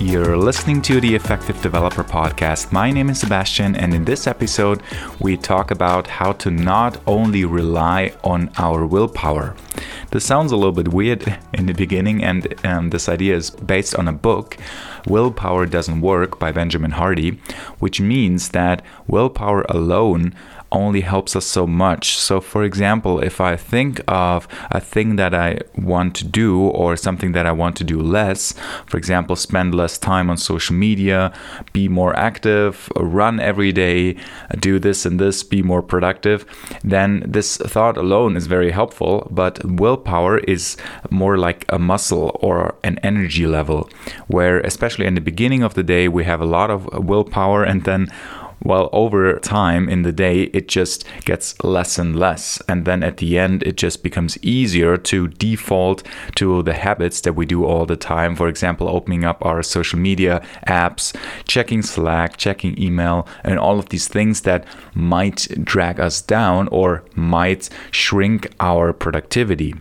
You're listening to the Effective Developer Podcast. My name is Sebastian, and in this episode, we talk about how to not only rely on our willpower. This sounds a little bit weird in the beginning, and um, this idea is based on a book, Willpower Doesn't Work by Benjamin Hardy, which means that willpower alone only helps us so much. So, for example, if I think of a thing that I want to do or something that I want to do less, for example, spend less time on social media, be more active, run every day, do this and this, be more productive, then this thought alone is very helpful. But willpower is more like a muscle or an energy level, where, especially in the beginning of the day, we have a lot of willpower and then well, over time in the day, it just gets less and less. And then at the end, it just becomes easier to default to the habits that we do all the time. For example, opening up our social media apps, checking Slack, checking email, and all of these things that might drag us down or might shrink our productivity.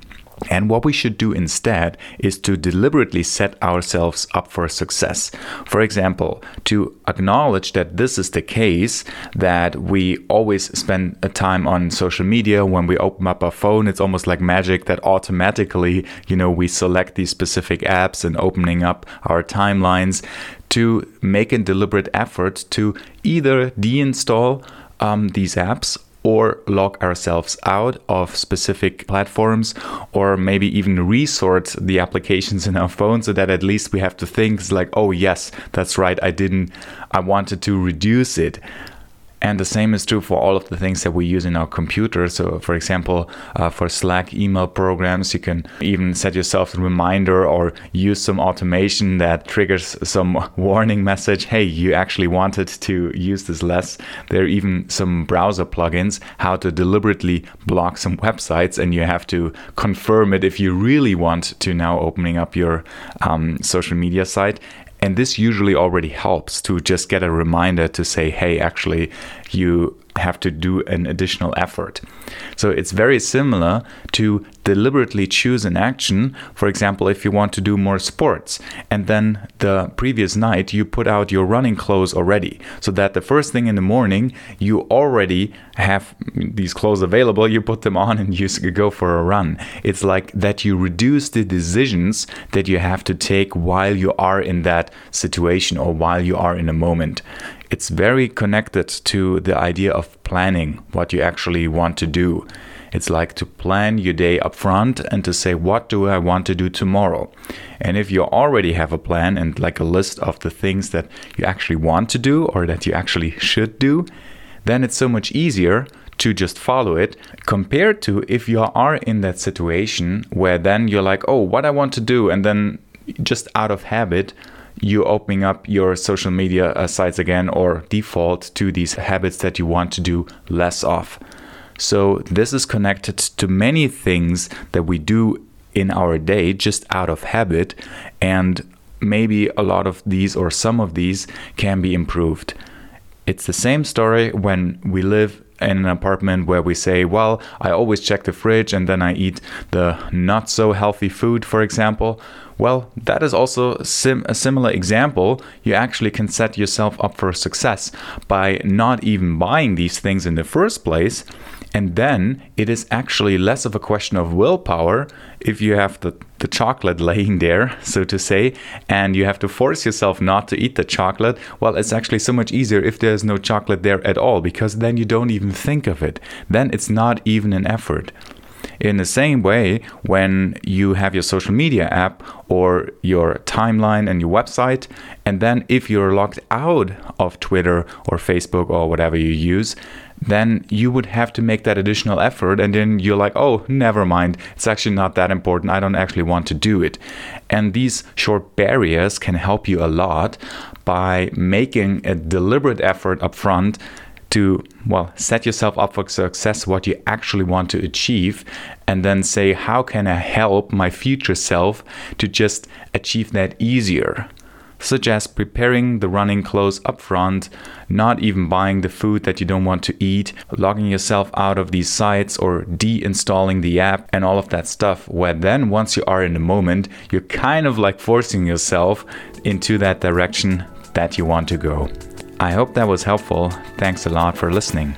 And what we should do instead is to deliberately set ourselves up for success. For example, to acknowledge that this is the case, that we always spend a time on social media when we open up our phone. It's almost like magic that automatically, you know, we select these specific apps and opening up our timelines to make a deliberate effort to either deinstall um, these apps or lock ourselves out of specific platforms or maybe even resort the applications in our phone so that at least we have to think like oh yes that's right i didn't i wanted to reduce it and the same is true for all of the things that we use in our computer. So, for example, uh, for Slack email programs, you can even set yourself a reminder or use some automation that triggers some warning message hey, you actually wanted to use this less. There are even some browser plugins how to deliberately block some websites, and you have to confirm it if you really want to now opening up your um, social media site. And this usually already helps to just get a reminder to say, hey, actually, you have to do an additional effort. So it's very similar to deliberately choose an action. For example, if you want to do more sports and then the previous night you put out your running clothes already, so that the first thing in the morning you already have these clothes available, you put them on and you go for a run. It's like that you reduce the decisions that you have to take while you are in that situation or while you are in a moment it's very connected to the idea of planning what you actually want to do. It's like to plan your day up front and to say, what do I want to do tomorrow? And if you already have a plan and like a list of the things that you actually want to do or that you actually should do, then it's so much easier to just follow it compared to if you are in that situation where then you're like, oh, what I want to do, and then just out of habit, you opening up your social media uh, sites again or default to these habits that you want to do less of. So, this is connected to many things that we do in our day just out of habit, and maybe a lot of these or some of these can be improved. It's the same story when we live in an apartment where we say, well, I always check the fridge and then I eat the not so healthy food, for example. Well, that is also sim- a similar example. You actually can set yourself up for success by not even buying these things in the first place. And then it is actually less of a question of willpower if you have the, the chocolate laying there, so to say, and you have to force yourself not to eat the chocolate. Well, it's actually so much easier if there's no chocolate there at all because then you don't even think of it. Then it's not even an effort. In the same way, when you have your social media app or your timeline and your website, and then if you're logged out of Twitter or Facebook or whatever you use, then you would have to make that additional effort. And then you're like, oh, never mind. It's actually not that important. I don't actually want to do it. And these short barriers can help you a lot by making a deliberate effort up front to well set yourself up for success what you actually want to achieve and then say how can i help my future self to just achieve that easier such as preparing the running clothes up front, not even buying the food that you don't want to eat, logging yourself out of these sites or deinstalling the app and all of that stuff. Where then, once you are in the moment, you're kind of like forcing yourself into that direction that you want to go. I hope that was helpful. Thanks a lot for listening.